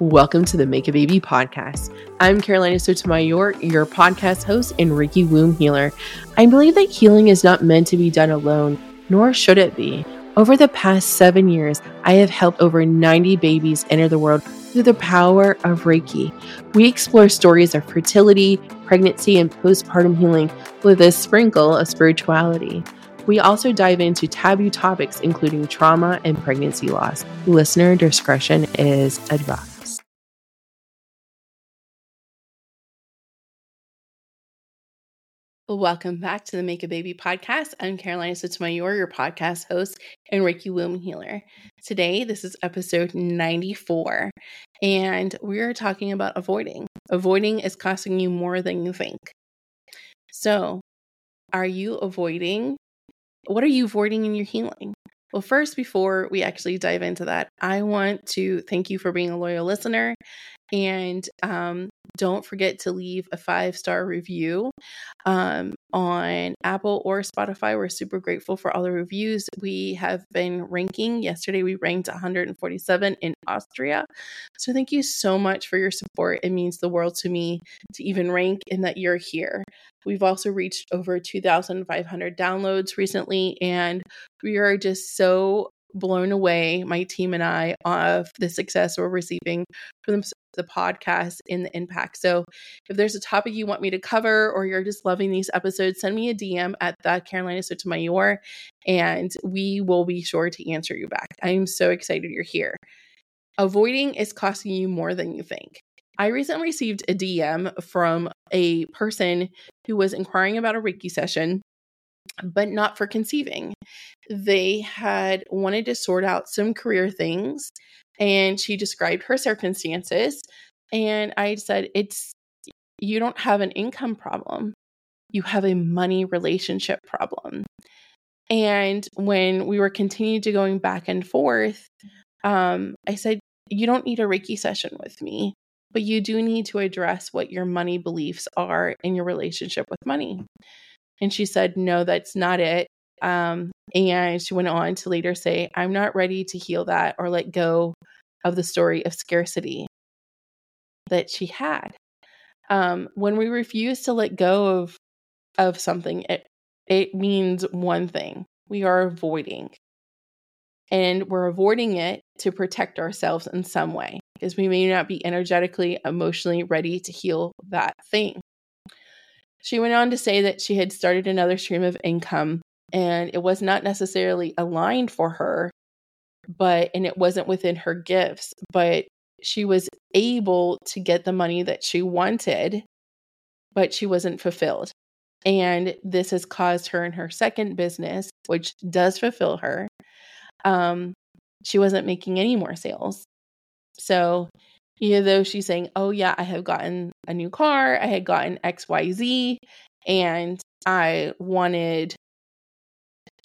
Welcome to the Make a Baby podcast. I'm Carolina Sotomayor, your podcast host and Reiki womb healer. I believe that healing is not meant to be done alone, nor should it be. Over the past seven years, I have helped over 90 babies enter the world through the power of Reiki. We explore stories of fertility, pregnancy, and postpartum healing with a sprinkle of spirituality. We also dive into taboo topics, including trauma and pregnancy loss. Listener discretion is advised. Welcome back to the Make a Baby podcast. I'm Carolina Sotomayor, your podcast host and Reiki Womb Healer. Today, this is episode 94, and we are talking about avoiding. Avoiding is costing you more than you think. So, are you avoiding? What are you avoiding in your healing? Well, first, before we actually dive into that, I want to thank you for being a loyal listener and um, don't forget to leave a five star review um, on Apple or Spotify. We're super grateful for all the reviews. We have been ranking. Yesterday, we ranked 147 in Austria. So, thank you so much for your support. It means the world to me to even rank and that you're here. We've also reached over 2,500 downloads recently, and we are just so blown away, my team and I, of the success we're receiving from the podcast in the impact. So if there's a topic you want me to cover or you're just loving these episodes, send me a DM at the Carolina Sotomayor and we will be sure to answer you back. I am so excited you're here. Avoiding is costing you more than you think. I recently received a DM from a person who was inquiring about a Reiki session but not for conceiving. They had wanted to sort out some career things and she described her circumstances. And I said, It's you don't have an income problem, you have a money relationship problem. And when we were continuing to going back and forth, um, I said, You don't need a Reiki session with me, but you do need to address what your money beliefs are in your relationship with money. And she said, No, that's not it. Um, and she went on to later say, I'm not ready to heal that or let go of the story of scarcity that she had. Um, when we refuse to let go of of something, it it means one thing: we are avoiding, and we're avoiding it to protect ourselves in some way because we may not be energetically, emotionally ready to heal that thing. She went on to say that she had started another stream of income and it was not necessarily aligned for her, but and it wasn't within her gifts, but she was able to get the money that she wanted, but she wasn't fulfilled. And this has caused her in her second business, which does fulfill her. Um, she wasn't making any more sales. So even though she's saying, Oh, yeah, I have gotten a new car, I had gotten XYZ, and I wanted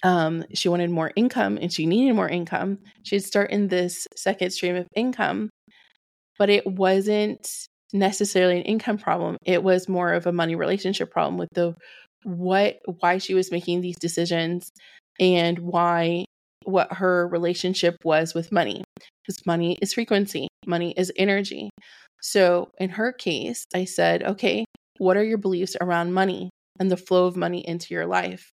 um, she wanted more income and she needed more income. She'd start in this second stream of income, but it wasn't necessarily an income problem. It was more of a money relationship problem with the what why she was making these decisions and why what her relationship was with money because money is frequency, money is energy. So in her case, I said, okay, what are your beliefs around money and the flow of money into your life?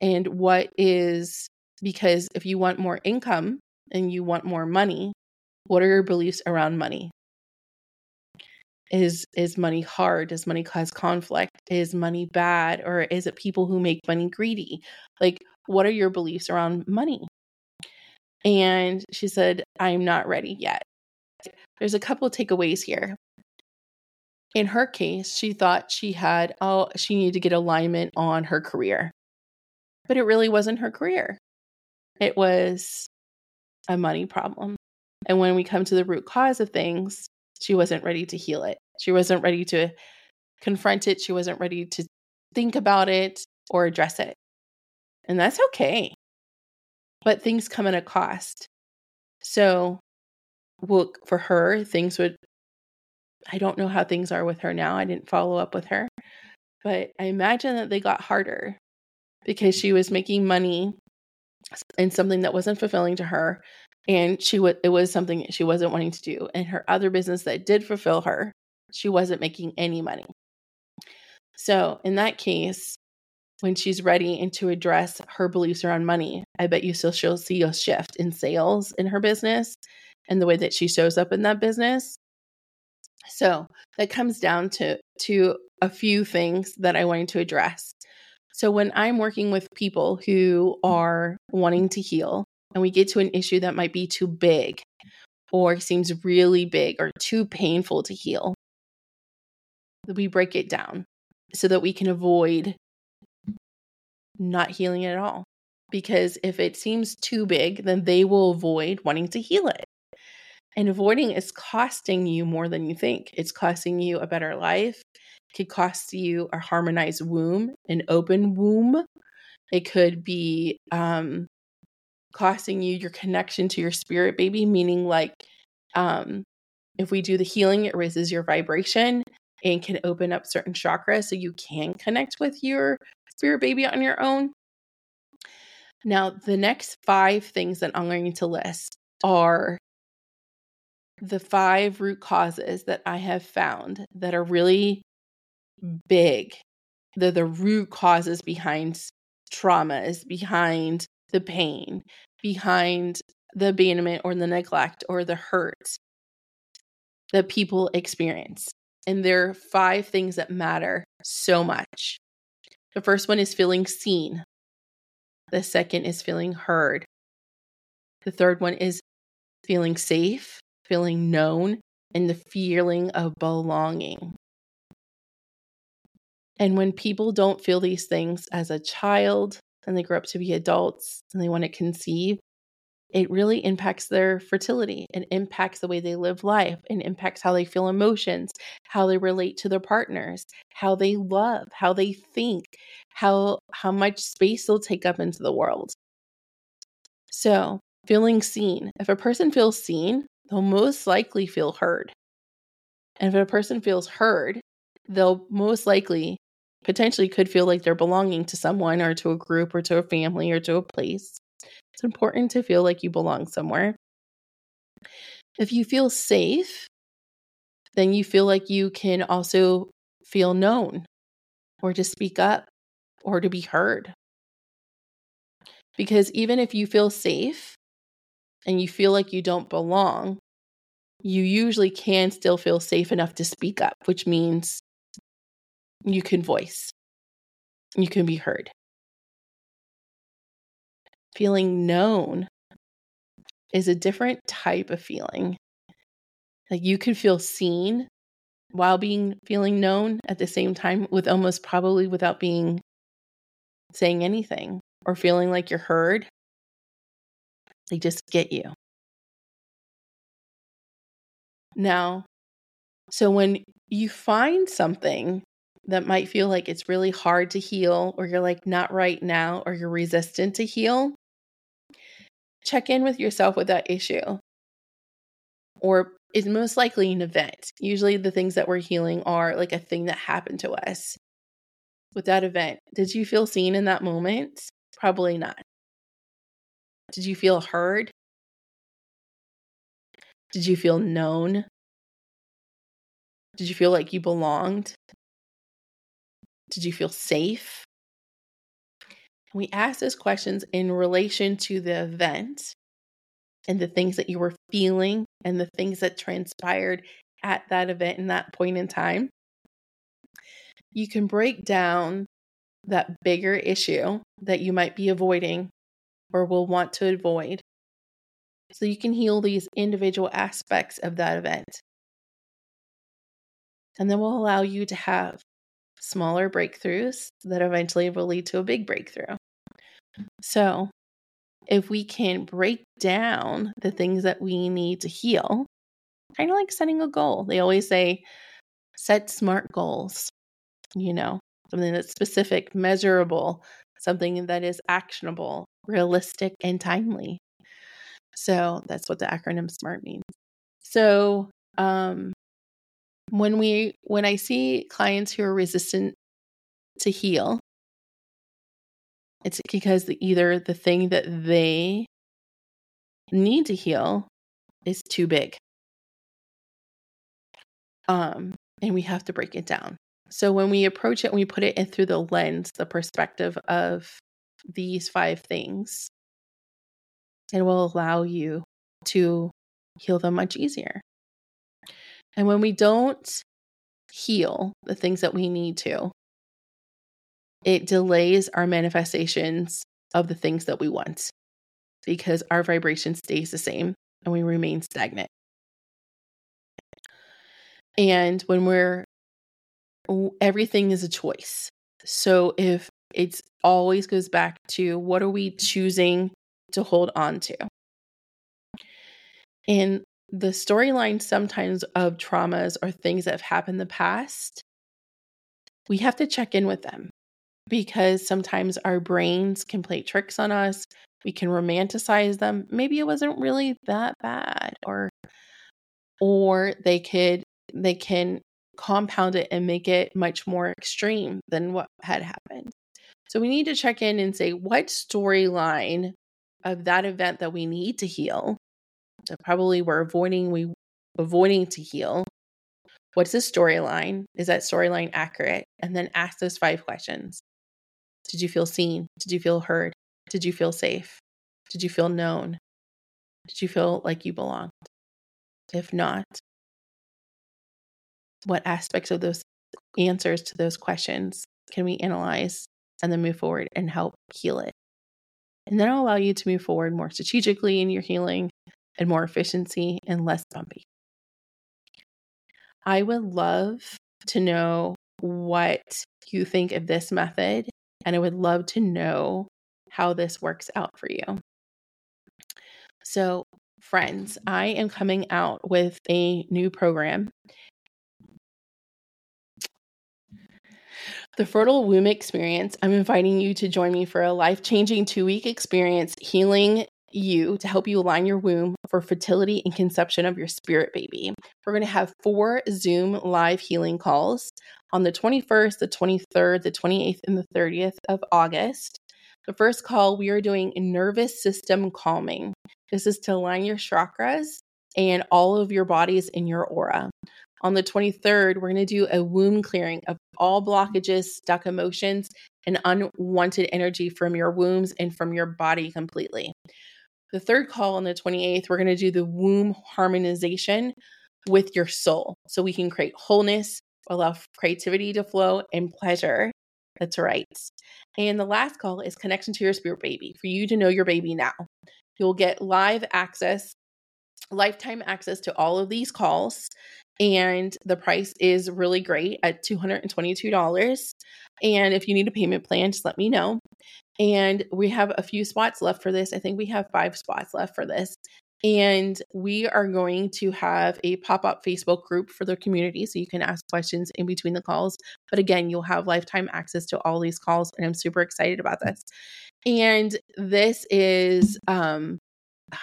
And what is because if you want more income and you want more money, what are your beliefs around money? Is is money hard? Does money cause conflict? Is money bad or is it people who make money greedy? Like what are your beliefs around money? And she said, I'm not ready yet. There's a couple of takeaways here. In her case, she thought she had, oh, she needed to get alignment on her career. But it really wasn't her career, it was a money problem. And when we come to the root cause of things, she wasn't ready to heal it. She wasn't ready to confront it. She wasn't ready to think about it or address it. And that's okay but things come at a cost. So, well, for her, things would, I don't know how things are with her now. I didn't follow up with her, but I imagine that they got harder because she was making money in something that wasn't fulfilling to her. and she would it was something she wasn't wanting to do and her other business that did fulfill her she wasn't making any money so in that case when she's ready and to address her beliefs around money i bet you still she'll see a shift in sales in her business and the way that she shows up in that business so that comes down to to a few things that i wanted to address so when i'm working with people who are wanting to heal and we get to an issue that might be too big or seems really big or too painful to heal, we break it down so that we can avoid not healing it at all. Because if it seems too big, then they will avoid wanting to heal it. And avoiding is costing you more than you think. It's costing you a better life. It could cost you a harmonized womb, an open womb. It could be um, costing you your connection to your spirit baby, meaning like um, if we do the healing, it raises your vibration and can open up certain chakras so you can connect with your spirit baby on your own. Now, the next five things that I'm going to list are the five root causes that I have found that are really big. They're the root causes behind traumas, behind the pain, behind the abandonment or the neglect or the hurt that people experience. And there are five things that matter so much. The first one is feeling seen. The second is feeling heard. The third one is feeling safe, feeling known, and the feeling of belonging. And when people don't feel these things as a child, and they grow up to be adults and they want to conceive, it really impacts their fertility. It impacts the way they live life and impacts how they feel emotions, how they relate to their partners, how they love, how they think, how how much space they'll take up into the world. So, feeling seen. If a person feels seen, they'll most likely feel heard. And if a person feels heard, they'll most likely potentially could feel like they're belonging to someone or to a group or to a family or to a place. It's important to feel like you belong somewhere. If you feel safe, then you feel like you can also feel known or to speak up or to be heard. Because even if you feel safe and you feel like you don't belong, you usually can still feel safe enough to speak up, which means you can voice, you can be heard. Feeling known is a different type of feeling. Like you can feel seen while being feeling known at the same time with almost probably without being saying anything or feeling like you're heard. They just get you. Now, so when you find something that might feel like it's really hard to heal, or you're like, not right now, or you're resistant to heal, check in with yourself with that issue. Or it's most likely an event. Usually, the things that we're healing are like a thing that happened to us. With that event, did you feel seen in that moment? Probably not. Did you feel heard? Did you feel known? Did you feel like you belonged? Did you feel safe? We ask those questions in relation to the event and the things that you were feeling and the things that transpired at that event in that point in time. You can break down that bigger issue that you might be avoiding or will want to avoid so you can heal these individual aspects of that event. And then will allow you to have smaller breakthroughs that eventually will lead to a big breakthrough. So, if we can break down the things that we need to heal, kind of like setting a goal, they always say set smart goals, you know, something that's specific, measurable, something that is actionable, realistic, and timely. So, that's what the acronym SMART means. So, um, when we when I see clients who are resistant to heal, it's because the, either the thing that they need to heal is too big. Um, and we have to break it down. So when we approach it, we put it in through the lens, the perspective of these five things, it will allow you to heal them much easier. And when we don't heal the things that we need to, it delays our manifestations of the things that we want because our vibration stays the same and we remain stagnant. And when we're, everything is a choice. So if it's always goes back to what are we choosing to hold on to? And the storyline sometimes of traumas or things that have happened in the past, we have to check in with them because sometimes our brains can play tricks on us. We can romanticize them. Maybe it wasn't really that bad or or they could they can compound it and make it much more extreme than what had happened. So we need to check in and say what storyline of that event that we need to heal. So probably we're avoiding we avoiding to heal. What's the storyline? Is that storyline accurate? And then ask those five questions. Did you feel seen? Did you feel heard? Did you feel safe? Did you feel known? Did you feel like you belonged? If not, what aspects of those answers to those questions can we analyze and then move forward and help heal it? And then it'll allow you to move forward more strategically in your healing and more efficiency and less bumpy. I would love to know what you think of this method and I would love to know how this works out for you. So, friends, I am coming out with a new program. The Fertile Womb Experience. I'm inviting you to join me for a life changing two week experience healing you to help you align your womb for fertility and conception of your spirit baby. We're going to have four Zoom live healing calls on the 21st, the 23rd, the 28th, and the 30th of August. The first call, we are doing nervous system calming. This is to align your chakras and all of your bodies in your aura. On the 23rd, we're going to do a womb clearing of all blockages, stuck emotions, and unwanted energy from your wombs and from your body completely. The third call on the 28th, we're going to do the womb harmonization with your soul so we can create wholeness, allow creativity to flow, and pleasure. That's right. And the last call is connection to your spirit baby for you to know your baby now. You'll get live access, lifetime access to all of these calls. And the price is really great at $222. And if you need a payment plan, just let me know. And we have a few spots left for this. I think we have five spots left for this. And we are going to have a pop up Facebook group for the community so you can ask questions in between the calls. But again, you'll have lifetime access to all these calls. And I'm super excited about this. And this is, um,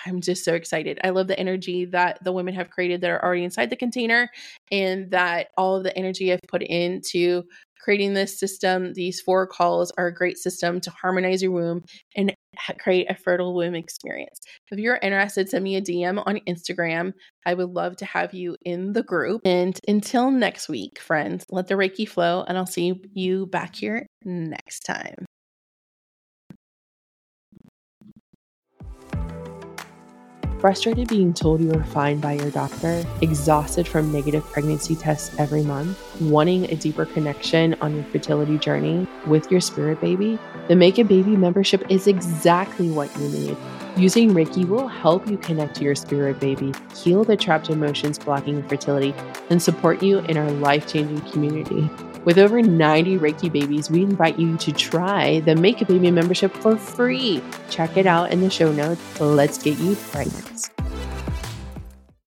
I'm just so excited. I love the energy that the women have created that are already inside the container and that all of the energy I've put into creating this system. These four calls are a great system to harmonize your womb and create a fertile womb experience. If you're interested, send me a DM on Instagram. I would love to have you in the group. And until next week, friends, let the Reiki flow, and I'll see you back here next time. Frustrated being told you are fine by your doctor, exhausted from negative pregnancy tests every month, wanting a deeper connection on your fertility journey with your spirit baby? The Make a Baby membership is exactly what you need. Using Reiki will help you connect to your spirit baby, heal the trapped emotions blocking fertility, and support you in our life changing community. With over 90 Reiki babies, we invite you to try the Make a Baby membership for free. Check it out in the show notes. Let's get you pregnant.